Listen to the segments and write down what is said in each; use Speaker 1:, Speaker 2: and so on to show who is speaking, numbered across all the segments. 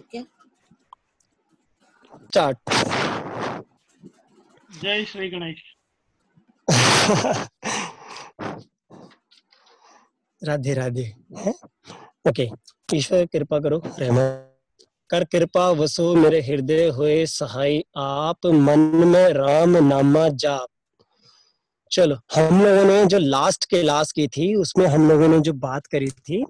Speaker 1: ठीक है
Speaker 2: स्टार्ट
Speaker 3: जय श्री गणेश
Speaker 2: राधे राधे हैं ओके ईश्वर कृपा करो रहमान कर कृपा वसो मेरे हृदय हुए सहाय आप मन में राम नामा जाप चलो हम लोगों ने जो लास्ट क्लास की थी उसमें हम लोगों ने जो बात करी थी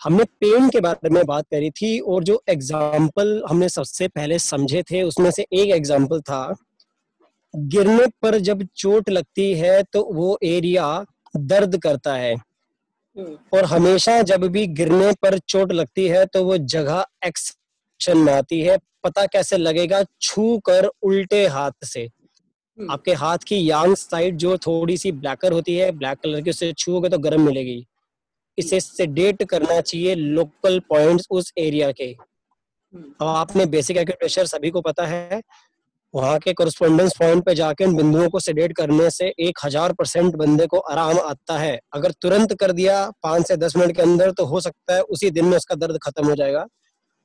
Speaker 2: हमने पेन के बारे में बात करी थी और जो एग्ज़ाम्पल हमने सबसे पहले समझे थे उसमें से एक एग्ज़ाम्पल था। गिरने पर जब चोट लगती है तो वो एरिया दर्द करता है।
Speaker 1: हम्म,
Speaker 2: और हमेशा जब भी गिरने पर चोट लगती है तो वो जगह एक्शन में आती है। पता कैसे लगेगा? छू कर उल्टे हाथ से।
Speaker 1: हम्म,
Speaker 2: आपके हाथ की यांग साइड जो थोड़ी सी ब्लैकर होती है ब्लैक कलर की उससे छूओगे तो गर्म मिलेगी। इसे सेडेट करना चाहिए लोकल पॉइंट्स उस एरिया के।
Speaker 1: हम्म,
Speaker 2: अब आपने बेसिक एक्यूप्रेशर सभी को पता है वहाँ के कोरस्पोंडेंस पॉइंट पे जाके उन बिंदुओं को सेडेट करने से एक हज़ार परसेंट बंदे को आराम आता है। अगर तुरंत कर दिया पाँच से दस मिनट के अंदर तो हो सकता है उसी दिन में उसका दर्द खत्म हो जाएगा।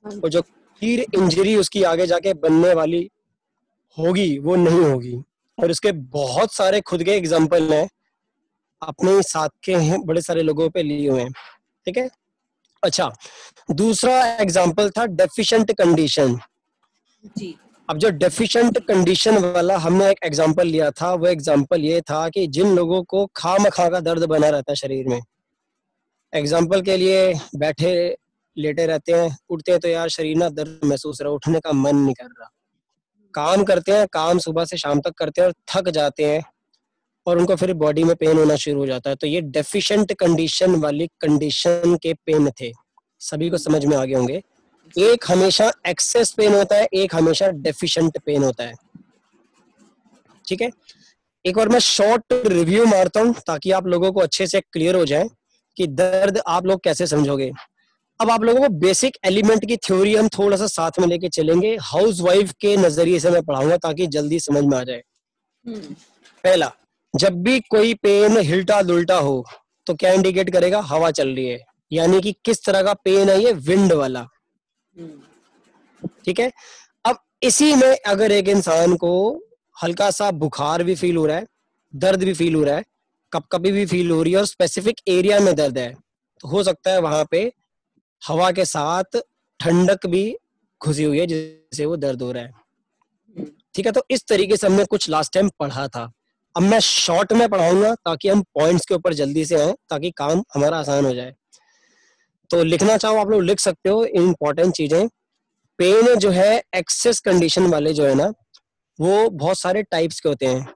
Speaker 1: हाँ।
Speaker 2: और जो फिर इंजरी उसकी आगे जाके बनने वाली होगी वो नहीं होगी। और इसके बहुत सारे खुद के एग्ज़ाम्पल हैं। अपने ही साथ के हैं बड़े सारे लोगों पे लिए हुए हैं। ठीक है? अच्छा दूसरा एग्ज़ाम्पल था डेफिशिएंट कंडीशन
Speaker 1: जी।
Speaker 2: अब जो डेफिशिएंट कंडीशन वाला हमने एक एग्जांपल लिया था वो एग्जांपल ये था कि जिन लोगों को खाम खा का दर्द बना रहता है शरीर में। एग्जांपल के लिए बैठे लेटे रहते हैं उठते हैं तो यार शरीर ना दर्द महसूस रहा उठने का मन नहीं कर रहा। काम करते हैं काम सुबह से शाम तक करते हैं और थक जाते हैं। और उनको फिर बॉडी में पेन होना शुरू हो जाता है। तो ये डेफिशिएंट कंडीशन वाली कंडीशन के पेन थे। सभी को समझ में आगे होंगे। एक हमेशा एक्सेस पेन होता है एक हमेशा डेफिशिएंट पेन होता है। ठीक है? एक बार मैं शॉर्ट रिव्यू मारता हूँ ताकि आप लोगों को अच्छे से क्लियर हो जाए कि दर्द आप लोग कैसे समझोगे। अब आप लोगों को बेसिक एलिमेंट की थ्योरी हम थोड़ा सा साथ में लेके चलेंगे। हाउस वाइफ के नज़रिए से मैं पढ़ाऊँगा ताकि जल्दी समझ में आ जाए।
Speaker 1: हम्म,
Speaker 2: पहला जब भी कोई पेन हिल्टा दुलटा हो तो क्या इंडिकेट करेगा? हवा चल रही है। यानी कि किस तरह का पेन है ये? विंड वाला। ठीक है? अब इसी में अगर एक इंसान को हल्का सा बुखार भी फील हो रहा है, दर्द भी फील हो रहा है कप कभी भी फील हो रही है और स्पेसिफिक एरिया में दर्द है तो हो सकता है वहाँ पे हवा के साथ ठंडक भी घुसी हुई है जिससे वो दर्द हो रहा है। ठीक है? तो इस तरीके से हमने कुछ लास्ट टाइम पढ़ा था। अब मैं शॉर्ट में पढ़ाऊँगा ताकि हम पॉइंट्स के ऊपर जल्दी से आए, ताकि काम हमारा आसान हो जाए। तो लिखना चाहो आप लोग लिख सकते हो इम्पोर्टेंट चीज़ें। पेन जो है एक्सेस कंडीशन वाले जो है ना, वो बहुत सारे टाइप्स के होते हैं।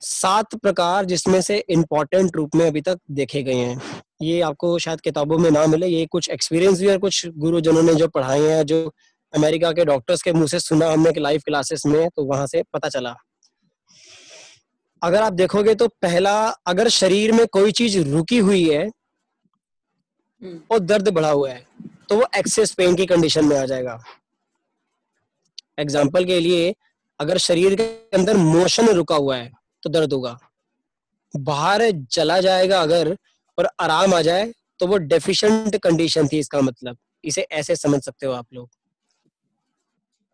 Speaker 2: सात प्रकार जिसमें से इम्पोर्टेंट रूप में अभी तक देखे गए हैं। ये आपको शायद किताबों में ना मिले, ये कुछ एक्सपीरियंस भी है, कुछ गुरुजनों ने जो पढ़ाए हैं, जो अमेरिका के डॉक्टर्स के मुँह से सुना हमने लाइव क्लासेस में तो वहाँ से पता चला। अगर आप देखोगे तो पहला अगर शरीर में कोई चीज़ रुकी हुई है
Speaker 1: हम्म,
Speaker 2: और दर्द बढ़ा हुआ है तो वो एक्सेस पेन की कंडीशन में आ जाएगा। एग्ज़ाम्पल के लिए अगर शरीर के अंदर मोशन रुका हुआ है तो दर्द होगा। बाहर चला जाएगा अगर और आराम आ जाए तो वो डेफिशिएंट कंडीशन थी इसका मतलब। इसे ऐसे समझ सकते हो आप लोग।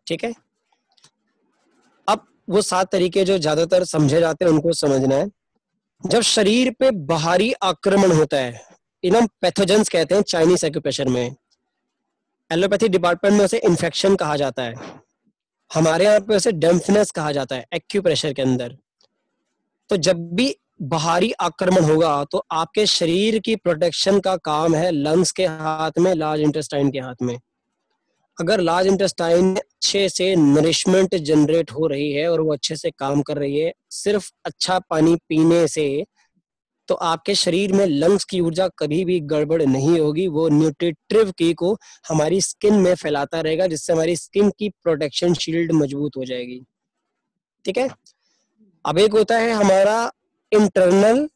Speaker 2: ठीक है? वो सात तरीके जो ज़्यादातर समझे जाते हैं, उनको समझना है। जब शरीर पे बाहरी आक्रमण होता है इन्हें पैथोजेंस कहते हैं चाइनीस एक्यूप्रेशर में। एलोपैथी डिपार्टमेंट में उसे इन्फेक्शन कहा जाता है। हमारे यहाँ पे उसे डेम्फनेस कहा जाता है एक्यूप्रेशर के अंदर। तो जब भी बाहरी आक्रमण होगा तो आपके शरीर की प्रोटेक्शन का काम है लंग्स के हाथ में लार्ज इंटेस्टाइन के हाथ में। अगर लार्ज इंटेस्टाइन अच्छे से नरिशमेंट जनरेट हो रही है और वो अच्छे से काम कर रही है, सिर्फ़ अच्छा पानी पीने से तो आपके शरीर में लंग्स की ऊर्जा कभी भी गड़बड़ नहीं होगी। वो न्यूट्रिटिव की को हमारी स्किन में फैलाता रहेगा, जिससे हमारी स्किन की प्रोटेक्शन शील्ड मज़बूत हो जाएगी। ठीक है? अब एक होता है हमारा इंटरनल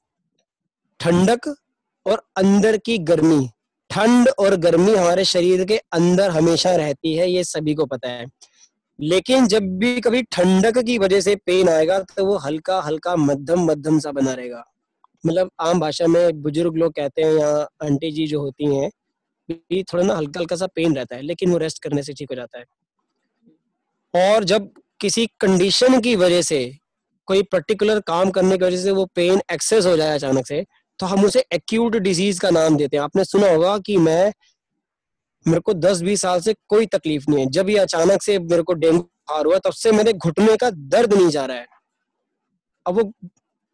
Speaker 2: ठंडक और अंदर की गर्मी। ठंड और गर्मी हमारे शरीर के अंदर हमेशा रहती है, ये सभी को पता है। लेकिन जब भी कभी ठंडक की वजह से पेन आएगा तो वो हल्का हल्का मध्यम मध्यम सा बना रहेगा। मतलब आम भाषा में बुज़ुर्ग लोग कहते हैं, या आंटी जी जो होती हैं भी थोड़ा ना हल्का हल्का सा पेन रहता है, लेकिन वो रेस्ट करने से ठीक हो जाता है। और जब किसी कंडीशन की वजह से, कोई पर्टिकुलर काम करने की वजह से वो पेन एक्सेस हो जाए अचानक से तो हम उसे एक्यूट डिज़ीज़ का नाम देते हैं। आपने सुना होगा कि मैं, मेरे को 10-20 साल से कोई तकलीफ़ नहीं है। जब ये अचानक से मेरे को डेंगू बुखार हुआ, तब से मेरे घुटने का दर्द नहीं जा रहा है। अब वो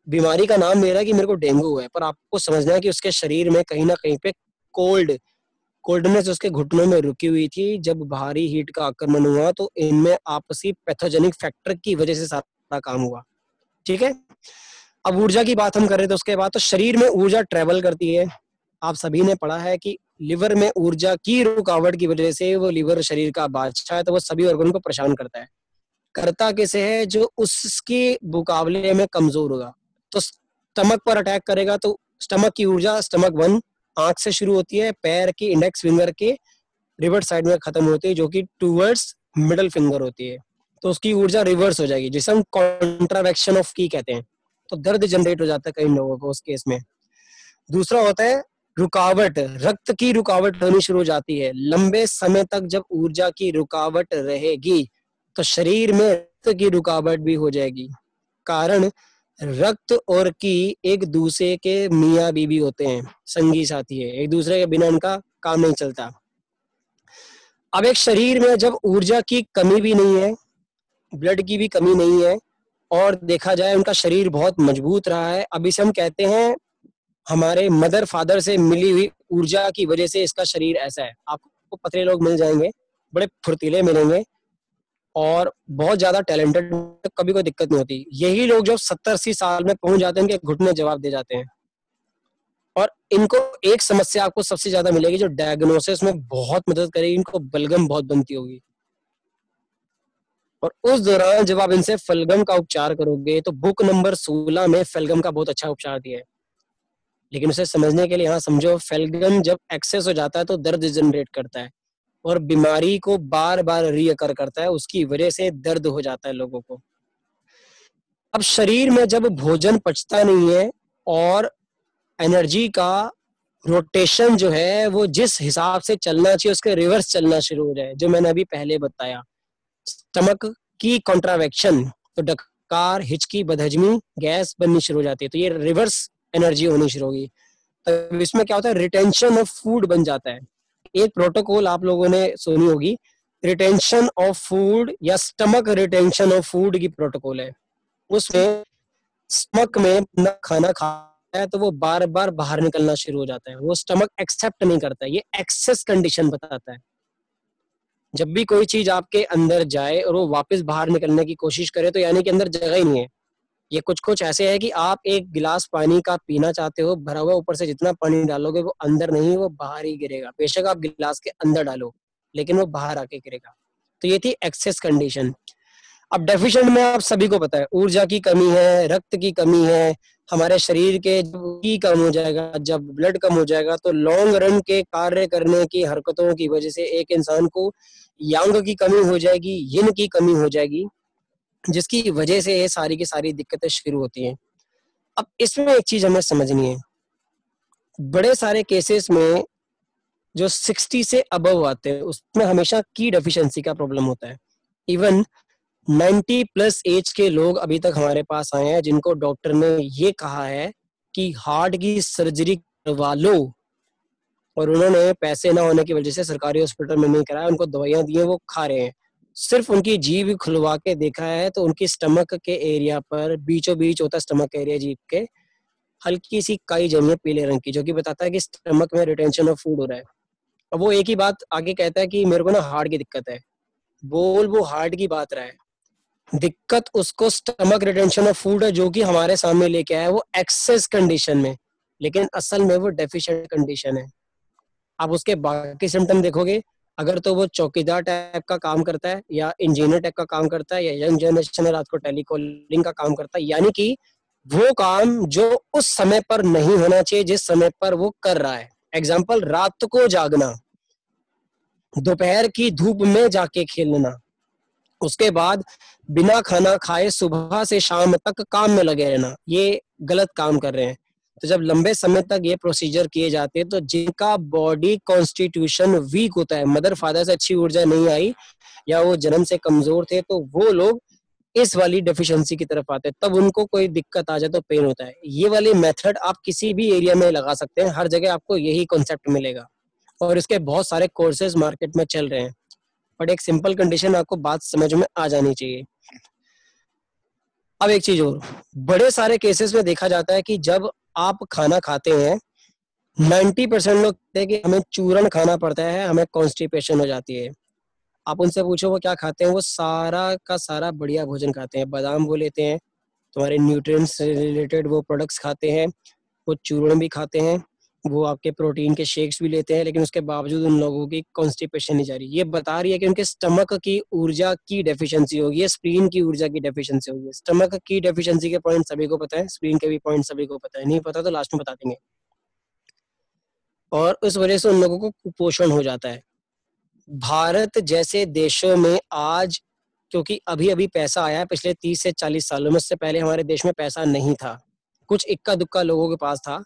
Speaker 2: बीमारी का नाम ले रहा है कि मेरे को डेंगू है, पर आपको समझना है कि उसके शरीर में कहीं ना कहीं पे कोल्ड कोल्डनेस उसके घुटनों में रुकी हुई थी। जब भारी हीट का आक्रमण हुआ तो इनमें आपसी पैथोजेनिक फैक्टर की वजह से सारा काम हुआ। ठीक है? अब ऊर्जा की बात हम कर रहे थे उसके बाद तो शरीर में ऊर्जा ट्रेवल करती है। आप सभी ने पढ़ा है कि लिवर में ऊर्जा की रुकावट की वजह से वो लिवर शरीर का बादशाह है तो वो सभी ऑर्गन को परेशान करता है। करता किसे है जो उसके मुकाबले में कमज़ोर होगा? तो स्टमक पर अटैक करेगा तो स्टमक की ऊर्जा स्टमक वन आँख से शुरू होती है, पैर की इंडेक्स फिंगर के रिवर्स साइड में खत्म होती है, जो कि टूवर्ड्स मिडल फिंगर होती है। तो उसकी ऊर्जा रिवर्स हो जाएगी, जिसे हम कॉन्ट्रावेक्शन ऑफ़ की कहते हैं। तो दर्द जनरेट हो जाता है कई लोगों को उस केस में। दूसरा होता है रुकावट। रक्त की रुकावट होनी शुरू हो जाती है। लंबे समय तक जब ऊर्जा की रुकावट रहेगी तो शरीर में रक्त की रुकावट भी हो जाएगी। कारण, रक्त और की एक दूसरे के मियाँ बीबी होते हैं, संगी साथी है। एक दूसरे के बिना उनका काम नहीं चलता। अब एक शरीर में जब ऊर्जा की कमी भी नहीं है ब्लड की भी कमी नहीं है और देखा जाए उनका शरीर बहुत मज़बूत रहा है। अब इसे हम कहते हैं, हमारे मदर फादर से मिली हुई ऊर्जा की वजह से इसका शरीर ऐसा है। आपको पतले लोग मिल जाएँगे, बड़े फुर्तीले मिलेंगे और बहुत ज़्यादा टैलेंटेड, कभी कोई दिक्कत नहीं होती। यही लोग जो सत्तर अस्सी साल में पहुँच जाते हैं इनके घुटने जवाब दे जाते हैं। और इनको एक समस्या आपको सबसे ज़्यादा मिलेगी, जो डायग्नोसिस में बहुत मदद करेगी, इनको बलगम बहुत बनती होगी। और उस दौरान जब आप इनसे फलगम का उपचार करोगे तो बुक नंबर सोलह में फेलगम का बहुत अच्छा उपचार दिया है। लेकिन उसे समझने के लिए यहाँ समझो, फेलगम जब एक्सेस हो जाता है तो दर्द जनरेट करता है और बीमारी को बार बार रियकर करता है, उसकी वजह से दर्द हो जाता है लोगों को। अब शरीर में जब भोजन पचता नहीं है और एनर्जी का रोटेशन जो है, वो जिस हिसाब से चलना चाहिए, उसके रिवर्स चलना शुरू हो जाए, जो मैंने अभी पहले बताया। स्टमक की कॉन्ट्रावेक्शन तो डकार, हिचकी, बदहजमी, गैस बननी शुरू हो जाती है तो ये रिवर्स एनर्जी होनी शुरू होगी। तो इसमें क्या होता है? रिटेंशन ऑफ़ फ़ूड बन जाता है। एक प्रोटोकॉल आप लोगों ने सुनी होगी। रिटेंशन ऑफ़ फ़ूड या स्टमक रिटेंशन ऑफ़ फ़ूड की प्रोटोकॉल है। उसमें स्टमक में खाना खाता है तो वो बार बार बाहर निकलना शुरू हो जाता है। वो स्टमक एक्सेप्ट नहीं करता है। ये एक्सेस कंडीशन बताता है। जब भी कोई चीज़ आपके अंदर जाए और वो वापस बाहर निकलने की कोशिश करे तो यानी कि अंदर जगह ही नहीं है। ये कुछ कुछ ऐसे है कि आप एक गिलास पानी का पीना चाहते हो, भरा हुआ ऊपर से जितना पानी डालोगे, वो अंदर नहीं, वो बाहर ही गिरेगा। बेशक आप गिलास के अंदर डालो, लेकिन वो बाहर आके गिरेगा। तो ये थी एक्सेस कंडीशन अब डेफिशिएंट में आप सभी को पता है, ऊर्जा की कमी है, रक्त की कमी है, हमारे शरीर के की कम हो जाएगा, जब ब्लड कम हो जाएगा तो लॉन्ग रन के कार्य करने की हरकतों की वजह से एक इंसान को यांग की कमी हो जाएगी यिन की कमी हो जाएगी, जिसकी वजह से ये सारी की सारी दिक्कतें शुरू होती हैं। अब इसमें एक चीज़ हमें समझनी है। बड़े सारे केसेस में जो 60 से अबव आते हैं, उसमें हमेशा की डेफिशिएंसी का प्रॉब्लम होता है। इवन 90 प्लस एज के लोग अभी तक हमारे पास आए हैं, जिनको डॉक्टर ने ये कहा है कि हार्ट की सर्जरी करवा लो। और उन्होंने पैसे ना होने की वजह से सरकारी हॉस्पिटल में नहीं कराया, उनको दवाइयाँ दी वो खा रहे हैं। सिर्फ़ उनकी जीभ खुलवा के देखा है तो उनकी स्टमक के एरिया पर बीचों बीच होता है स्टमक एरिया जीभ के, हल्की सी काई जमी है पीले रंग की, जो कि बताता है कि स्टमक में रिटेंशन ऑफ़ फ़ूड हो रहा है। अब वो एक ही बात आगे कहता है कि मेरे को ना हार्ट की दिक्कत है। बोल वो हार्ट की बात रहा है। दिक्कत उसको स्टमक रिटेंशन ऑफ़ फ़ूड है, जो कि हमारे सामने लेके आया है, वो एक्सेस कंडीशन में। लेकिन असल में वो डेफिशिएंट कंडीशन है। आप उसके बाकी सिम्टम देखोगे, अगर तो वो चौकीदार टाइप का काम करता है, या इंजीनियर टाइप का काम करता है, या यंग जनरेशन रात को टेलीकॉलिंग का काम करता है, यानी कि वो काम जो उस समय पर नहीं होना चाहिए, जिस समय पर वो कर रहा है। एग्ज़ाम्पल रात को जागना। दोपहर की धूप में जाके खेलना। उसके बाद बिना खाना खाए सुबह से शाम तक काम में लगे रहना, ये गलत काम कर रहे हैं। तो जब लंबे समय तक ये प्रोसीजर किए जाते हैं तो जिनका बॉडी कॉन्स्टिट्यूशन वीक होता है मदर फादर से अच्छी ऊर्जा नहीं आई, या वो जन्म से कमज़ोर थे तो वो लोग इस वाली डेफिशिएंसी की तरफ़ आते हैं। तब उनको कोई दिक्कत आ जाए तो पेन होता है। ये वाली मेथड आप किसी भी एरिया में लगा सकते हैं, हर जगह आपको यही कॉन्सेप्ट मिलेगा। और इसके बहुत सारे कोर्सेज मार्केट में चल रहे हैं। बट एक सिंपल कंडीशन आपको बात समझ में आ जानी चाहिए। अब एक चीज़ और, बड़े सारे केसेस में देखा जाता है कि जब आप खाना खाते हैं नाइन्टी परसेंट लोग कहते हैं कि हमें चूरन खाना पड़ता है, हमें कॉन्स्टिपेशन हो जाती है। आप उनसे पूछो वो क्या खाते हैं, वो सारा का सारा बढ़िया भोजन खाते हैं। बादाम वो लेते हैं, तुम्हारे न्यूट्रिएंट्स रिलेटेड वो प्रोडक्ट्स खाते हैं, वो चूर्ण भी खाते हैं। वो आपके प्रोटीन के शेक्स भी लेते हैं, लेकिन उसके बावजूद उन लोगों की कॉन्स्टिपेशन नहीं जा रही। ये बता रही है कि उनके स्टमक की ऊर्जा की डेफिशिएंसी होगी स्प्रीन की ऊर्जा की डेफिशिएंसी होगी। स्टमक की डेफिशिएंसी के पॉइंट सभी को पता है स्प्रीन के भी पॉइंट सभी को पता है। नहीं पता तो लास्ट में बता देंगे। और उस वजह से उन लोगों को कुपोषण हो जाता है। भारत जैसे देशों में आज, क्योंकि अभी अभी पैसा आया है, पिछले तीस से चालीस सालों में, उससे पहले हमारे देश में पैसा नहीं था। कुछ इक्का दुक्का लोगों के पास था।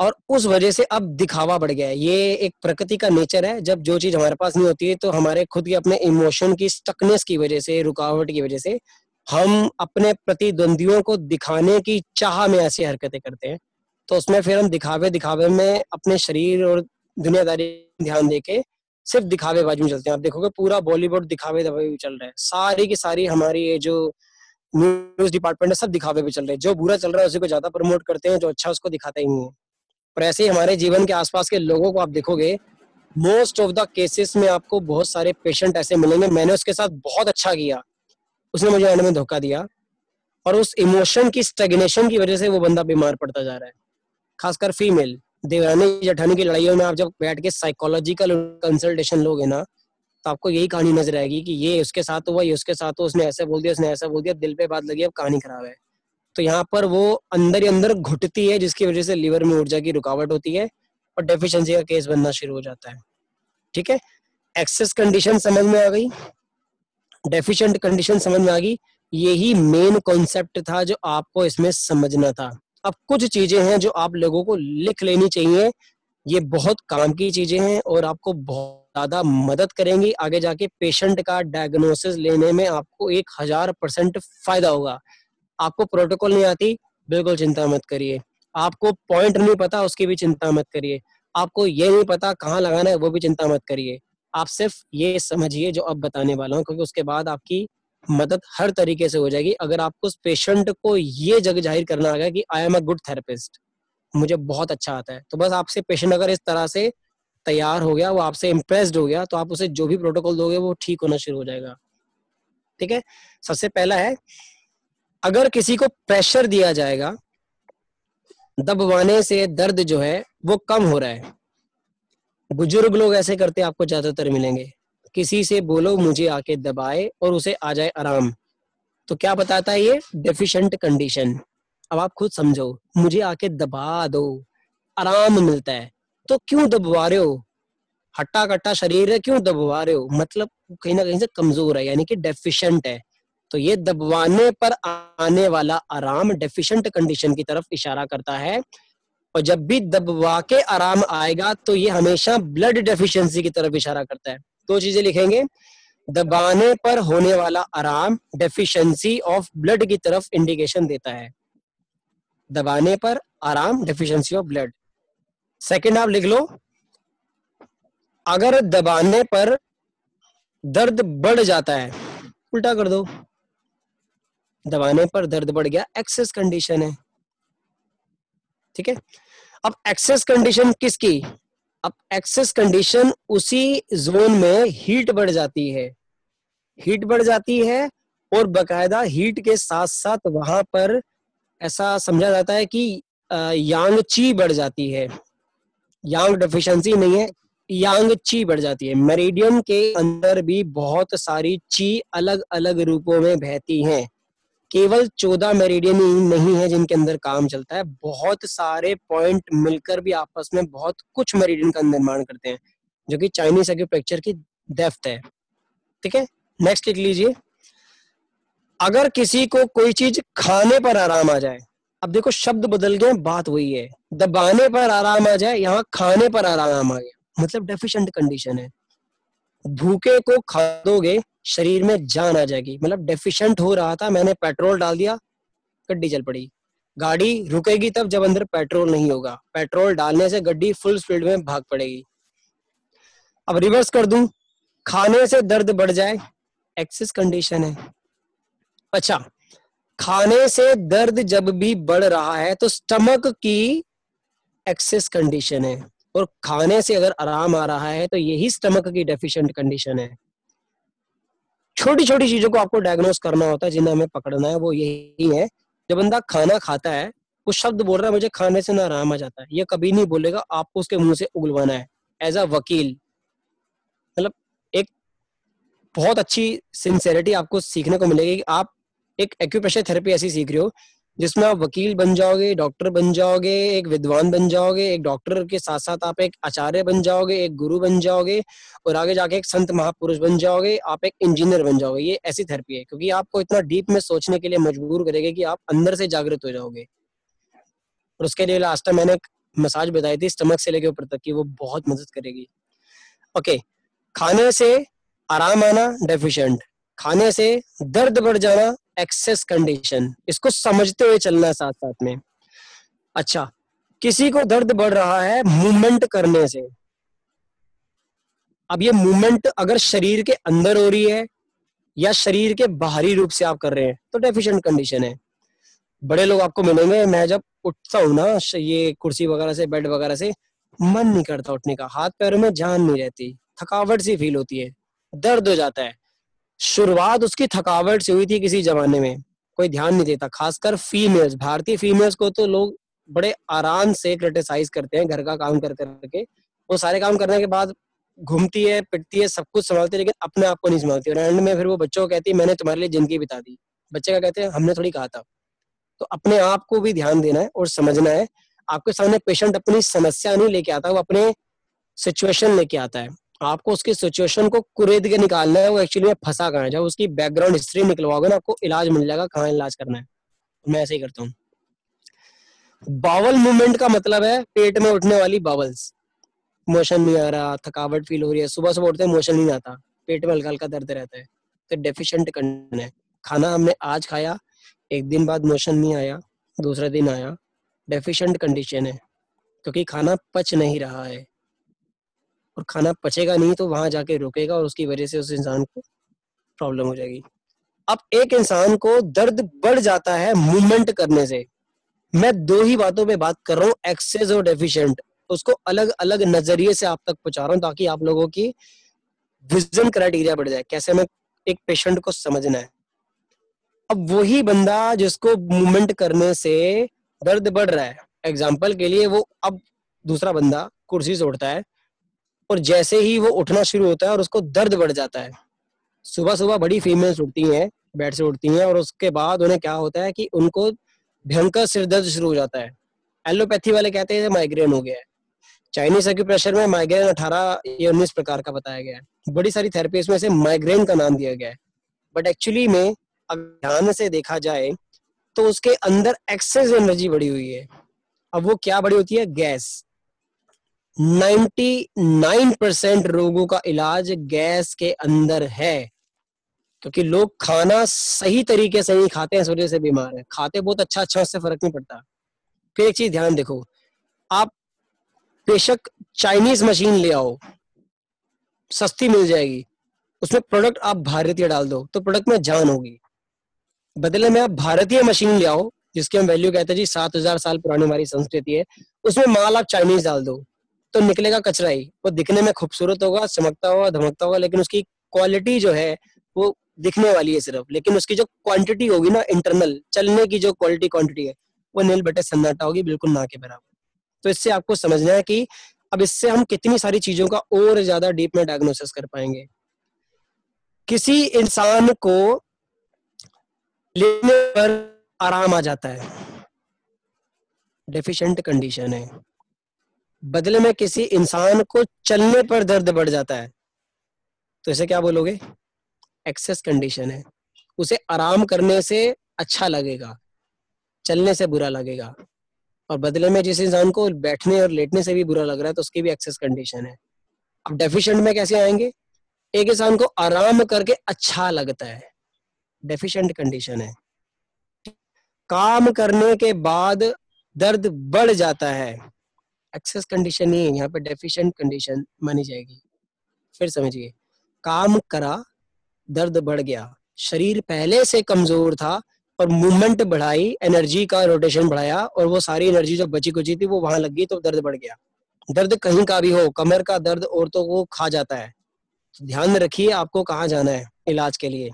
Speaker 2: और उस वजह से अब दिखावा बढ़ गया है। ये एक प्रकृति का नेचर है। जब जो चीज़ हमारे पास नहीं होती है तो हमारे खुद के अपने इमोशन की स्टकनेस की वजह से, रुकावट की वजह से, हम अपने प्रतिद्वंदियों को दिखाने की चाह में ऐसी हरकतें करते हैं। तो उसमें फिर हम दिखावे दिखावे में अपने शरीर और दुनियादारी ध्यान देके सिर्फ़ दिखावे बाजू में चलते हैं। आप देखोगे पूरा बॉलीवुड दिखावे दवाई चल रहा है। सारी की सारी हमारी ये जो न्यूज़ डिपार्टमेंट है, सब दिखावे पे चल रहे हैं। जो बुरा चल रहा है, उसी को ज़्यादा प्रमोट करते हैं, जो अच्छा उसको दिखाते ही नहीं है। पर ऐसे ही हमारे जीवन के आसपास के लोगों को आप देखोगे मोस्ट ऑफ़ द केसेस में आपको बहुत सारे पेशेंट ऐसे मिलेंगे। मैंने उसके साथ बहुत अच्छा किया। उसने मुझे एंड में धोखा दिया। और उस इमोशन की स्टेगनेशन की वजह से वो बंदा बीमार पड़ता जा रहा है। खासकर फीमेल देवरानी जठानी की लड़ाइयों में आप जब बैठ के साइकोलॉजिकल कंसल्टेशन लोगे ना तो आपको यही कहानी नज़र आएगी कि ये उसके साथ हुआ, ये उसके साथ हुआ, उसने ऐसे बोल दिया, उसने ऐसा बोल दिया, दिल पे बात लगी, अब कहानी खराब है। तो यहाँ पर वो अंदर ही अंदर घुटती है, जिसकी वजह से लीवर में ऊर्जा की रुकावट होती है और डेफिशिएंसी का केस बनना शुरू हो जाता है। ठीक है? एक्सेस कंडीशन समझ में आ गई? डेफिशिएंट कंडीशन समझ में आ गई? यही मेन कॉन्सेप्ट था जो आपको इसमें समझना था। अब कुछ चीज़ें हैं जो आप लोगों को लिख लेनी चाहिए। ये बहुत काम की चीज़ें हैं और आपको बहुत ज़्यादा मदद करेंगी। आगे जाके पेशेंट का डायग्नोसिस लेने में आपको एक हज़ार परसेंट फ़ायदा होगा। आपको प्रोटोकॉल नहीं आती, बिल्कुल चिंता मत करिए। आपको पॉइंट नहीं पता, उसकी भी चिंता मत करिए। आपको ये नहीं पता कहाँ लगाना है, वो भी चिंता मत करिए। आप सिर्फ़ ये समझिए जो अब बताने वाला हूँ, क्योंकि उसके बाद आपकी मदद हर तरीके से हो जाएगी। अगर आपको उस पेशेंट को ये जग ज़ाहिर करना आ गया कि I am a good therapist मुझे बहुत अच्छा आता है तो बस आपसे पेशेंट अगर इस तरह से तैयार हो गया, वो आपसे इम्प्रेस्ड हो गया तो आप उसे जो भी प्रोटोकॉल दोगे, वो ठीक होना शुरू हो जाएगा। ठीक है? सबसे पहला है अगर किसी को प्रेशर दिया जाएगा, दबवाने से दर्द जो है, वो कम हो रहा है। बुज़ुर्ग लोग ऐसे करते आपको ज़्यादातर मिलेंगे। किसी से बोलो, मुझे आके दबाए और उसे आ जाए आराम। तो क्या बताता है ये? डेफिशिएंट कंडीशन अब आप खुद समझो, मुझे आके दबा दो। आराम मिलता है। तो क्यों दबवा रहे हो? हट्टा कट्टा शरीर है, क्यों दबवा रहे हो? मतलब कहीं ना कहीं से कमज़ोर है, यानी कि डेफिशिएंट है। तो ये दबवाने पर आने वाला आराम डेफिशिएंट कंडीशन की तरफ़ इशारा करता है। और जब भी दबवा के आराम आएगा तो ये हमेशा ब्लड डेफिशिएंसी की तरफ़ इशारा करता है। दो चीज़ें लिखेंगे। दबाने पर होने वाला आराम डेफिशिएंसी ऑफ़ ब्लड की तरफ़ इंडिकेशन देता है। दबाने पर आराम डेफिशिएंसी ऑफ़ ब्लड सेकंड आप लिख लो। अगर दबाने पर दर्द बढ़ जाता है, उल्टा कर दो। दबाने पर दर्द बढ़ गया एक्सेस कंडीशन है। ठीक है? अब एक्सेस कंडीशन किसकी? अब एक्सेस कंडीशन उसी जोन में हीट बढ़ जाती है। हीट बढ़ जाती है और बकायदा हीट के साथ साथ वहाँ पर ऐसा समझा जाता है कि यांग ची बढ़ जाती है। यांग डेफिशिएंसी नहीं है यांग ची बढ़ जाती है। मेरिडियम के अंदर भी बहुत सारी ची अलग अलग रूपों में बहती हैं। केवल चौदह मेरिडियन ही नहीं है जिनके अंदर काम चलता है। बहुत सारे पॉइंट मिलकर भी आपस में बहुत कुछ मेरिडियन का निर्माण करते हैं, जो कि चाइनीज़ एग्रीकल्चर की डेफ्थ है। ठीक है? नेक्स्ट लिख लीजिए। अगर किसी को कोई चीज़ खाने पर आराम आ जाए, अब देखो शब्द बदल गए, बात वही है। दबाने पर आराम आ जाए, यहाँ खाने पर आराम आ गया। मतलब डेफिशिएंट कंडीशन है। भूखे को खा दोगे शरीर में जान आ जाएगी। मतलब डेफिशिएंट हो रहा था, मैंने पेट्रोल डाल दिया, गड्डी चल पड़ी। गाड़ी रुकेगी तब जब अंदर पेट्रोल नहीं होगा। पेट्रोल डालने से गड्डी फुल स्पीड में भाग पड़ेगी। अब रिवर्स कर दूँ। खाने से दर्द बढ़ जाए एक्सेस कंडीशन है। अच्छा खाने से दर्द जब भी बढ़ रहा है तो स्टमक की एक्सेस कंडीशन है। और खाने से अगर आराम आ रहा है तो यही स्टमक की डेफिशिएंट कंडीशन है। छोटी छोटी चीज़ों को आपको डायग्नोस करना होता है, जिन्हें हमें पकड़ना है, वो यही है। जब बंदा खाना खाता है, वो शब्द बोल रहा है, मुझे खाने से ना आराम आ जाता है। ये कभी नहीं बोलेगा, आपको उसके मुँह से उगलवाना है एज अ वकील। मतलब एक बहुत अच्छी सिंसेरिटी आपको सीखने को मिलेगी कि आप एक एक्यूप्रेशर थेरेपी ऐसी सीख रहे हो जिसमें आप वकील बन जाओगे, डॉक्टर बन जाओगे, एक विद्वान बन जाओगे, एक डॉक्टर के साथ साथ आप एक आचार्य बन जाओगे, एक गुरु बन जाओगे और आगे जाके एक संत महापुरुष बन जाओगे, आप एक इंजीनियर बन जाओगे। ये ऐसी थेरेपी है, क्योंकि आपको इतना डीप में सोचने के लिए मजबूर करेगी कि आप अंदर से जागृत हो जाओगे। और उसके लिए लास्ट टाइम मैंने एक मसाज बताई थी स्टमक से लेके ऊपर तक की वो बहुत मदद करेगी। ओके खाने से आराम आना डेफिशिएंट खाने से दर्द बढ़ जाना एक्सेस कंडीशन इसको समझते हुए चलना है साथ साथ में। अच्छा किसी को दर्द बढ़ रहा है मूवमेंट करने से। अब ये मूवमेंट अगर शरीर के अंदर हो रही है या शरीर के बाहरी रूप से आप कर रहे हैं तो डेफिशिएंट कंडीशन है। बड़े लोग आपको मिलेंगे, मैं जब उठता हूँ ना ये कुर्सी वगैरह से, बेड वगैरह से, मन नहीं करता उठने का हाथ पैरों में जान नहीं रहती, थकावट सी फील होती है, दर्द हो जाता है। शुरुआत उसकी थकावट से हुई थी किसी जमाने में, कोई ध्यान नहीं देता, खासकर फीमेल्स भारतीय फीमेल्स को तो लोग बड़े आराम से क्रिटिसाइज करते हैं, घर का काम कर करके। वो सारे काम करने के बाद घूमती है, पिटती है, सब कुछ संभालती है, लेकिन अपने आप को नहीं संभालती और एंड में फिर वो बच्चों को कहती है, मैंने तुम्हारे लिए ज़िंदगी बिता दी। बच्चे का कहते हैं, हमने थोड़ी कहा था। तो अपने आप को भी ध्यान देना है और समझना है। आपके सामने पेशेंट अपनी समस्या नहीं लेके आता, वो अपने सिचुएशन लेके आता है। आपको उसकी सिचुएशन को कुरेद के निकालना है, वो एक्चुअली में फंसा कहाँ है? जब उसकी बैकग्राउंड हिस्ट्री निकलवाओगे ना, आपको इलाज मिल जाएगा कहाँ इलाज करना है। मैं ऐसे ही करता हूँ। बावल मूवमेंट का मतलब है पेट में उठने वाली बावल्स मोशन नहीं आ रहा, थकावट फील हो रही है। सुबह सुबह उठते मोशन नहीं आता। पेट में हल्का हल्का दर्द रहता है। तो डेफिशिएंट कंडीशन है। खाना हमने आज खाया, एक दिन बाद मोशन नहीं आया, दूसरा दिन आया। डेफिशिएंट कंडीशन है। क्योंकि खाना पच नहीं रहा है। और खाना पचेगा नहीं तो वहाँ जाके रुकेगा और उसकी वजह से उस इंसान को प्रॉब्लम हो जाएगी। अब एक इंसान को दर्द बढ़ जाता है मूवमेंट करने से। मैं दो ही बातों पे बात कर रहा हूँ एक्सेस और डेफिशिएंट उसको अलग अलग नज़रिए से आप तक पहुँचा रहा हूँ ताकि आप लोगों की विजन क्राइटेरिया बढ़ जाए, कैसे हमें एक पेशेंट को समझना है। अब वही बंदा जिसको मूवमेंट करने से दर्द बढ़ रहा है एग्ज़ाम्पल के लिए वो अब दूसरा बंदा कुर्सी से उठता है और जैसे ही वो उठना शुरू होता है और उसको दर्द बढ़ जाता है। सुबह सुबह बड़ी फीमेल्स उठती हैं बेड से उठती हैं और उसके बाद उन्हें क्या होता है कि उनको भयंकर सिर दर्द शुरू हो जाता है। एलोपैथी वाले कहते हैं माइग्रेन हो गया है। चाइनीज़ एक्यूप्रेशर में माइग्रेन अठारह या उन्नीस प्रकार का बताया गया है। बड़ी सारी थेरेपीज में से माइग्रेन का नाम दिया गया है। बट एक्चुअली में अगर ध्यान से देखा जाए तो उसके अंदर एक्सेस एनर्जी बढ़ी हुई है। अब वो क्या बड़ी होती है? गैस 99 परसेंट रोगों का इलाज गैस के अंदर है, क्योंकि लोग खाना सही तरीके से नहीं खाते हैं इस वजह से बीमार है। खाते बहुत अच्छा अच्छा उससे फ़र्क नहीं पड़ता। फिर एक चीज़ ध्यान देखो, आप बेशक चाइनीज़ मशीन ले आओ, सस्ती मिल जाएगी, उसमें प्रोडक्ट आप भारतीय डाल दो तो प्रोडक्ट में जान होगी। बदले में आप भारतीय मशीन ले आओ, जिसकी हम वैल्यू कहते हैं, जी, सात हज़ार साल पुरानी हमारी संस्कृति है, उसमें माल आप चाइनीज़ डाल दो। तो निकलेगा कचरा ही। वो दिखने में खूबसूरत होगा, चमकता होगा, धमकता होगा, लेकिन उसकी क्वालिटी जो है, वो दिखने वाली है सिर्फ़। लेकिन उसकी जो क्वांटिटी होगी ना इंटरनल चलने की जो क्वालिटी क्वांटिटी है, वो नील बटे सन्नाटा होगी, बिल्कुल ना के बराबर। तो इससे आपको समझना है कि अब इससे हम कितनी सारी चीज़ों का और ज़्यादा डीप में डायग्नोसिस कर पाएँगे। किसी इंसान को लेने पर आराम आ जाता है। डेफिशिएंट कंडीशन है। बदले में किसी इंसान को चलने पर दर्द बढ़ जाता है। तो इसे क्या बोलोगे? एक्सेस कंडीशन है। उसे आराम करने से अच्छा लगेगा, चलने से बुरा लगेगा। और बदले में जिस इंसान को बैठने और लेटने से भी बुरा लग रहा है तो उसकी भी एक्सेस कंडीशन है। अब डेफिशिएंट में कैसे आएँगे? एक इंसान को आराम करके अच्छा लगता है। डेफिशिएंट कंडीशन है। काम करने के बाद दर्द बढ़ जाता है। एक्सेस कंडीशन नहीं है, यहाँ पे डेफिशिएंट कंडीशन मानी जाएगी। फिर समझिए, काम करा, दर्द बढ़ गया। शरीर पहले से कमज़ोर था और मूवमेंट बढ़ाई एनर्जी का रोटेशन बढ़ाया, और वो सारी एनर्जी जो बची कुची थी, वो वहाँ लग गई तो दर्द बढ़ गया। दर्द कहीं का भी हो, कमर का दर्द औरतों को खा जाता है। तो ध्यान रखिए, आपको कहाँ जाना है इलाज के लिए।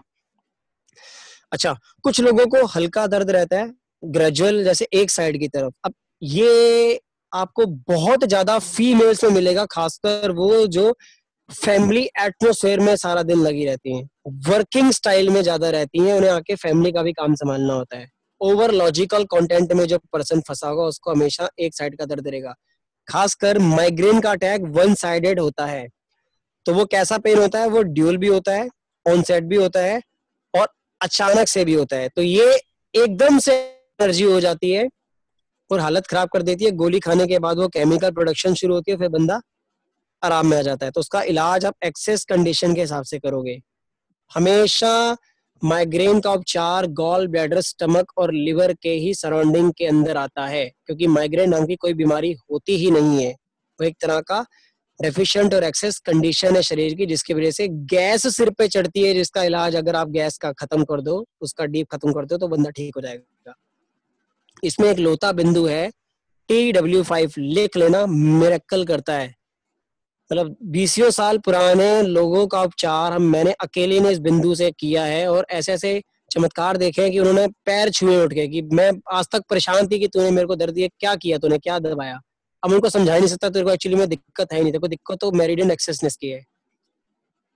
Speaker 2: अच्छा कुछ लोगों को हल्का दर्द रहता है ग्रेजुअल जैसे एक साइड की तरफ़। अब ये आपको बहुत ज़्यादा फीमेल्स में मिलेगा, खासकर वो जो फैमिली एटमोसफेयर में सारा दिन लगी रहती हैं। वर्किंग स्टाइल में ज़्यादा रहती हैं, उन्हें आके फैमिली का भी काम संभालना होता है। ओवर लॉजिकल कंटेंट में जो पर्सन फंसा होगा, उसको हमेशा एक साइड का दर्द रहेगा। खासकर माइग्रेन का अटैक वन साइडेड होता है। तो वो कैसा पेन होता है? वो ड्यूल भी होता है ऑन सेट भी होता है और अचानक से भी होता है। तो ये एकदम से एनर्जी हो जाती है। और हालत खराब कर देती है। गोली खाने के बाद वो केमिकल प्रोडक्शन शुरू होती है, फिर बंदा आराम में आ जाता है। तो उसका इलाज आप एक्सेस कंडीशन के हिसाब से करोगे। हमेशा माइग्रेन का उपचार गॉल ब्लैडर स्टमक और लिवर के ही सराउंडिंग के अंदर आता है, क्योंकि माइग्रेन नाम की कोई बीमारी होती ही नहीं है। वो एक तरह का डेफिशिएंट और एक्सेस कंडीशन है शरीर की, जिसकी वजह से गैस सिर पे चढ़ती है, जिसका इलाज अगर आप गैस का खत्म कर दो, उसका डीप खत्म कर दो तो बंदा ठीक हो जाएगा। इसमें एक लोता बिंदु है टी डब्ल्यू फाइव लिख लेना मेरेकल करता है। मतलब बीसियों साल पुराने लोगों का उपचार हम, मैंने अकेले ने इस बिंदु से किया है और ऐसे ऐसे चमत्कार देखे हैं कि उन्होंने पैर छुए उठ के कि मैं आज तक परेशान थी कि तूने मेरे को दर्द दिया क्या किया, तूने क्या दबाया? अब उनको समझा नहीं सकता, तेरे को एक्चुअली में दिक्कत है नहीं, तेरे को दिक्कत तो मेरिडियन एक्सेसनेस की है।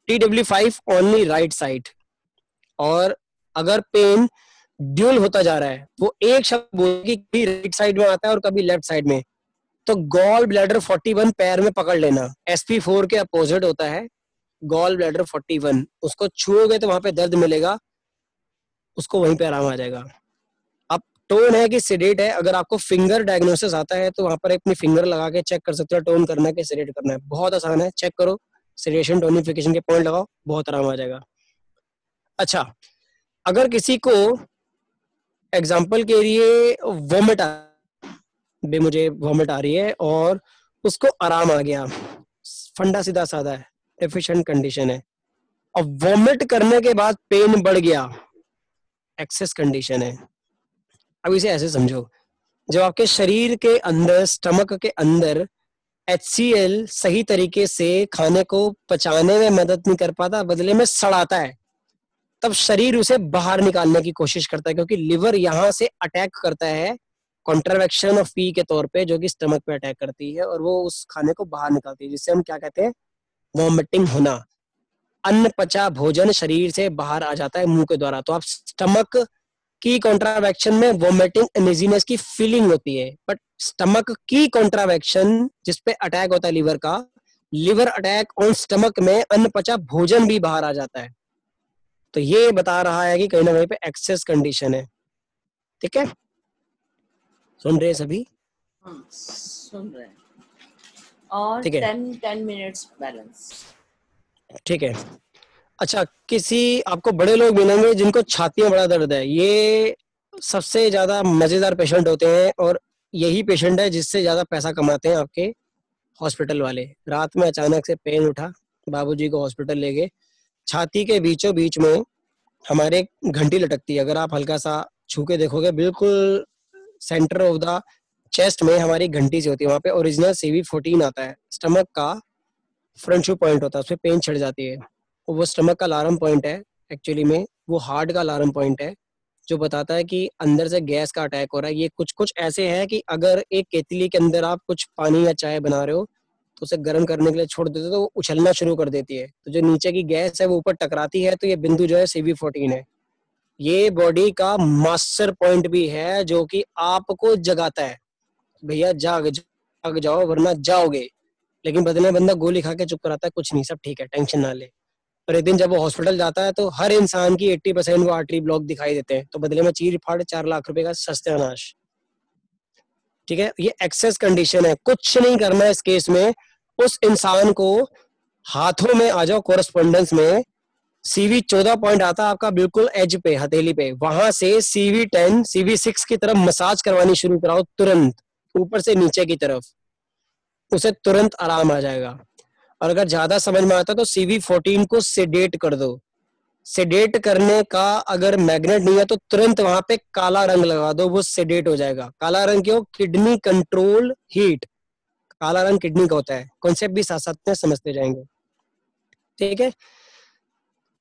Speaker 2: T W five only right side और अगर पेन ड्यूल होता जा रहा है। वो एक शब्द बोल कभी राइट साइड में आता है और कभी लेफ़्ट साइड में। तो गॉल ब्लैडर 41 पैर में पकड़ लेना। एसपी फोर के अपोजिट होता है। गॉल ब्लैडर 41 उसको छुओगे तो वहाँ पे दर्द मिलेगा। उसको वहीं पे आराम आ जाएगा। अब टोन है कि सिडेट है। अगर आपको फिंगर डायग्नोसिस आता है तो वहाँ पर अपनी फिंगर लगा के चेक कर सकते हो। टोन करना है कि सिडेट करना है। बहुत आसान है। चेक करो। सिडेशन टोनिफिकेशन के पॉइंट लगाओ। बहुत आराम आ जाएगा। अच्छा। अगर किसी को एग्ज़ाम्पल के लिए वोमिट भी मुझे वॉमिट आ रही है और उसको आराम आ गया। फंडा सीधा साधा है एफिशिएंट कंडीशन है। और वॉमिट करने के बाद पेन बढ़ गया एक्सेस कंडीशन है। अब इसे ऐसे समझो, जब आपके शरीर के अंदर स्टमक के अंदर एचसीएल सही तरीके से खाने को पचाने में मदद नहीं कर पाता, बदले में सड़ाता है। तब शरीर उसे बाहर निकालने की कोशिश करता है, क्योंकि लिवर यहाँ से अटैक करता है कॉन्ट्रावेक्शन ऑफ़ पी के तौर पे, जो कि स्टमक पे अटैक करती है और वो उस खाने को बाहर निकालती है, जिससे हम क्या कहते हैं वॉमिटिंग होना। अन्न पचा भोजन शरीर से बाहर आ जाता है मुँह के द्वारा। तो आप स्टमक की कॉन्ट्रावेक्शन में वॉमिटिंग इमेजिनेस की फीलिंग होती है बट स्टमक की कॉन्ट्रावेक्शन जिसपे अटैक होता है लिवर का लिवर अटैक ऑन स्टमक में अन्न पचा भोजन भी बाहर आ जाता है। तो ये बता रहा है कि कहीं ना कहीं पे एक्सेस कंडीशन है। ठीक है? सुन रहे सभी?
Speaker 1: हाँ सुन रहे हैं। और टेन टेन मिनट्स बैलेंस
Speaker 2: ठीक है। अच्छा किसी आपको बड़े लोग मिलेंगे जिनको छाती में बड़ा दर्द है। ये सबसे ज़्यादा मज़ेदार पेशेंट होते हैं और यही पेशेंट है जिससे ज़्यादा पैसा कमाते हैं आपके हॉस्पिटल वाले। रात में अचानक से पेन उठा बाबूजी को हॉस्पिटल ले गए। छाती के बीचों बीच में हमारे घंटी लटकती है। अगर आप हल्का सा छू के देखोगे, बिल्कुल सेंटर ऑफ़ द चेस्ट में हमारी घंटी से होती है। वहाँ पे ओरिजिनल सीवी फोर्टीन आता है। स्टमक का फ्रंट शू पॉइंट होता है। उसमें पेन चढ़ जाती है। वो स्टमक का अलार्म पॉइंट है। एक्चुअली में वो हार्ट का अलार्म पॉइंट है, जो बताता है कि अंदर से गैस का अटैक हो रहा है। ये कुछ कुछ ऐसे है कि अगर एक केतली के अंदर आप कुछ पानी या चाय बना रहे हो तो उसे गर्म करने के लिए छोड़ देते हो तो वो उछलना शुरू कर देती है। तो जो नीचे की गैस है, वो ऊपर टकराती है तो ये बिंदु जो है सीवी फोर्टीन है। ये बॉडी का मास्टर पॉइंट भी है, जो कि आपको जगाता है। भैया, जाग जाग जाओ, वरना जाओगे। लेकिन बदले बंदा गोली खा के चुप कराता है, कुछ नहीं, सब ठीक है, टेंशन ना ले। और एक दिन जब वो हॉस्पिटल जाता है तो हर इंसान की 80 परसेंट वो आर्टरी ब्लॉक दिखाई देते हैं। तो बदले में चीर फाड़, चार लाख रुपए का सस्ते अनाश ठीक है? ये एक्सेस कंडीशन है। कुछ नहीं करना है इस केस में। उस इंसान को हाथों में आ जाओ कोरस्पोंडेंस में। सीवी चौदह पॉइंट आता है आपका बिल्कुल एज पे, हथेली पे। वहाँ से सीवी टेन सीवी सिक्स की तरफ़ मसाज करवानी शुरू कराओ तुरंत, ऊपर से नीचे की तरफ़। उसे तुरंत आराम आ जाएगा। और अगर ज़्यादा समझ में आता तो सीवी फोर्टीन को सेडेट कर दो। सेडेट करने का अगर मैग्नेट नहीं है तो तुरंत वहाँ पे काला रंग लगा दो, वो सेडेट हो जाएगा। काला रंग क्यों? किडनी कंट्रोल हीट काला रंग किडनी का होता है। कॉन्सेप्ट भी साथ साथ में समझते जाएँगे। ठीक है?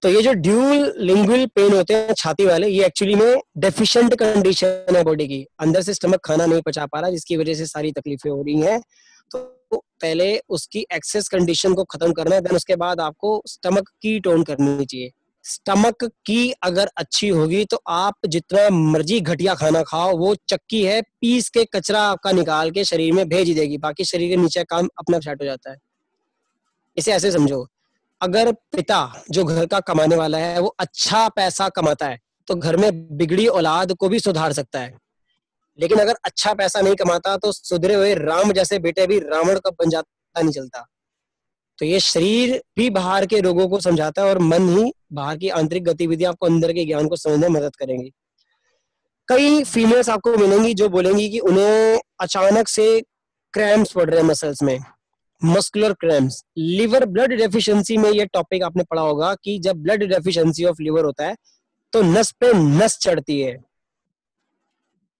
Speaker 2: तो ये जो ड्यूल लिंगुअल पेन होते हैं छाती वाले, ये एक्चुअली में डेफिशिएंट कंडीशन है बॉडी की। अंदर से स्टमक खाना नहीं पचा पा रहा, जिसकी वजह से सारी तकलीफें हो रही हैं। तो पहले उसकी एक्सेस कंडीशन को खत्म करना है देन उसके बाद आपको स्टमक की टोन करनी चाहिए। स्टमक की अगर अच्छी होगी तो आप जितना मर्ज़ी घटिया खाना खाओ, वो चक्की है, पीस के कचरा आपका निकाल के शरीर में भेज देगी, बाकी शरीर के नीचे काम अपना छाट हो जाता है। इसे ऐसे समझो, अगर पिता जो घर का कमाने वाला है, वो अच्छा पैसा कमाता है तो घर में बिगड़ी औलाद को भी सुधार सकता है। लेकिन अगर अच्छा पैसा नहीं कमाता तो सुधरे हुए राम जैसे बेटे भी रावण का बन जाता नहीं चलता। तो ये शरीर भी बाहर के रोगों को समझाता है और मन ही बाहर की आंतरिक गतिविधियाँ आपको अंदर के ज्ञान को समझने में मदद करेंगी। कई फीमेल्स आपको मिलेंगी जो बोलेंगी कि उन्हें अचानक से क्रैम्स पड़ रहे हैं मसल्स में। Muscular cramps liver blood deficiency में ये टॉपिक आपने पढ़ा होगा कि जब ब्लड डेफिशिएंसी ऑफ़ लिवर होता है तो नस पे नस चढ़ती है।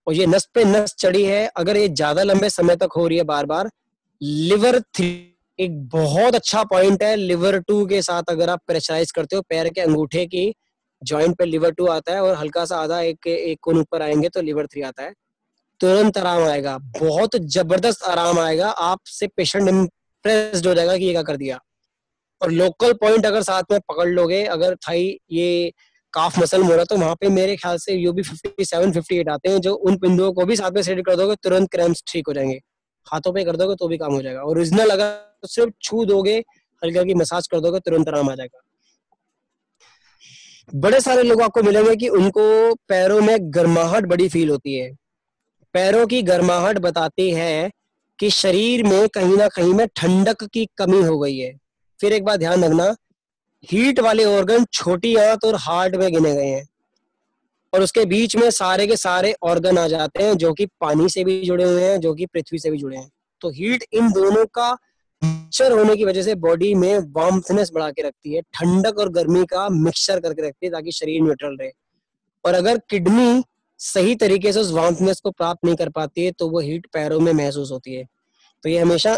Speaker 2: और ये नस पे नस चढ़ी है, अगर ये ज़्यादा लंबे समय तक हो रही है बार बार लिवर थ्री एक बहुत अच्छा पॉइंट है लिवर टू के साथ अगर आप प्रेशराइज करते हो, पैर के अंगूठे की जॉइंट पे लिवर टू आता है और हल्का सा आधा एक एक कोन ऊपर आएँगे तो लिवर थ्री आता है। तुरंत आराम आएगा, बहुत ज़बरदस्त आराम आएगा, आपसे पेशेंट इम्प्रेस्ड हो जाएगा कि ये क्या कर दिया। और लोकल पॉइंट अगर साथ में पकड़ लोगे, अगर थाई ये काफ मसल मोड़ा तो वहाँ पे मेरे ख्याल से यू भी फिफ्टी सेवन फिफ्टी एट आते हैं, जो उन बिंदुओं को भी साथ में सेट कर दोगे, तुरंत क्रैम्स ठीक हो जाएँगे। हाथों पे कर दोगे तो भी काम हो जाएगा। ओरिजिनल अगर तो सिर्फ़ छू दोगे, हल्की हल्की मसाज कर दोगे, तुरंत आराम आ जाएगा। बड़े सारे लोग आपको मिलेंगे कि उनको पैरों में गर्माहट बड़ी फील होती है। पैरों की गर्माहट बताती है कि शरीर में कहीं ना कहीं में ठंडक की कमी हो गई है। फिर एक बात ध्यान रखना हीट वाले ऑर्गन छोटी आंत और हार्ट में गिने गए हैं। और उसके बीच में सारे के सारे ऑर्गन आ जाते हैं, जो कि पानी से भी जुड़े हुए हैं, जो कि पृथ्वी से भी जुड़े हैं। तो हीट इन दोनों का मिक्सचर होने की वजह से बॉडी में वार्मथनेस बढ़ा के रखती है, ठंडक और गर्मी का मिक्सचर करके रखती है, ताकि शरीर न्यूट्रल रहे। और अगर किडनी सही तरीके से उस वार्मथनेस को प्राप्त नहीं कर पाती है तो वो हीट पैरों में महसूस होती है। तो ये हमेशा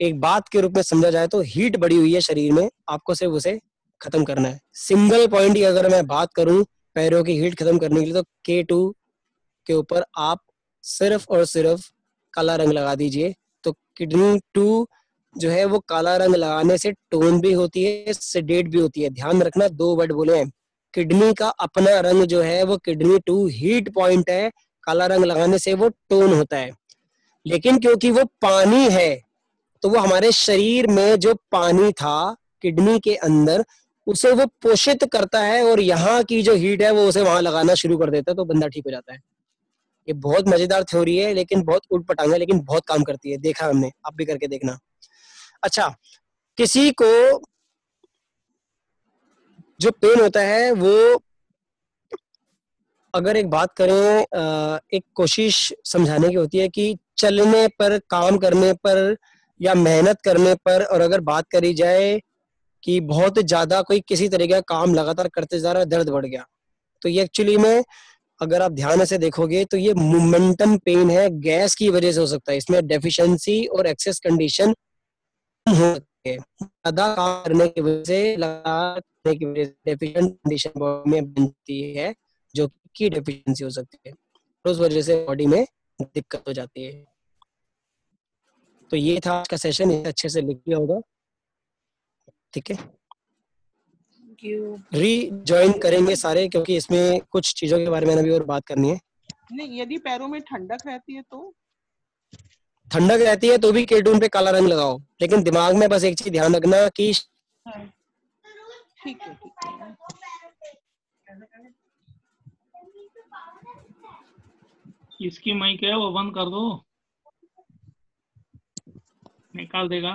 Speaker 2: एक बात के रूप में समझा जाए तो हीट बढ़ी हुई है शरीर में, आपको सिर्फ़ उसे खत्म करना है। सिंगल पॉइंट की अगर मैं बात करूँ पैरों की हीट खत्म करने के लिए तो के टू के ऊपर आप सिर्फ़ और सिर्फ़ काला रंग लगा दीजिए। तो किडनी टू जो है, वो काला रंग लगाने से टोन भी होती है सेडेट भी होती है। ध्यान रखना, दो वर्ड बोले हैं। किडनी का अपना रंग जो है, वो किडनी टू हीट पॉइंट है। काला रंग लगाने से वो टोन होता है। लेकिन क्योंकि वो पानी है तो वो हमारे शरीर में जो पानी था, किडनी के अंदर उसे वो पोषित करता है और यहाँ की जो हीट है, वो उसे वहाँ लगाना शुरू कर देता है तो बंदा ठीक हो जाता है। ये बहुत मज़ेदार थ्योरी है, लेकिन बहुत उठ पटांग है, लेकिन बहुत काम करती है। देखा हमने, आप भी करके देखना। अच्छा किसी को जो पेन होता है, वो अगर एक बात करें एक कोशिश समझाने की होती है कि चलने पर, काम करने पर या मेहनत करने पर, और अगर बात करी जाए कि बहुत ज़्यादा कोई किसी तरीके का काम लगातार करते जा रहा दर्द बढ़ गया। तो ये एक्चुअली में, अगर आप ध्यान से देखोगे तो ये मोमेंटम पेन है, गैस की वजह से हो सकता है। इसमें डेफिशिएंसी और एक्सेस कंडीशन हो सकती है। ज़्यादा काम करने की वजह से से डेफिशिएंट कंडीशन में बनती है, जो की डेफिशिएंसी हो सकती है। उस वजह से बॉडी में दिक्कत हो जाती है। तो ये था आज का सेशन अच्छे से लिख लिया होगा। ठीक है? रीज्वाइन करेंगे सारे क्योंकि इसमें कुछ चीज़ों के बारे में अभी और बात करनी है।
Speaker 3: नहीं यदि पैरों में ठंडक रहती है तो?
Speaker 2: ठंडक रहती है तो भी केटून पे काला रंग लगाओ लेकिन दिमाग में बस एक चीज़ ध्यान रखना कि हाँ।
Speaker 3: ठीक है ठीक है।
Speaker 4: इसकी माइक है वो बंद कर दो। निकाल देगा।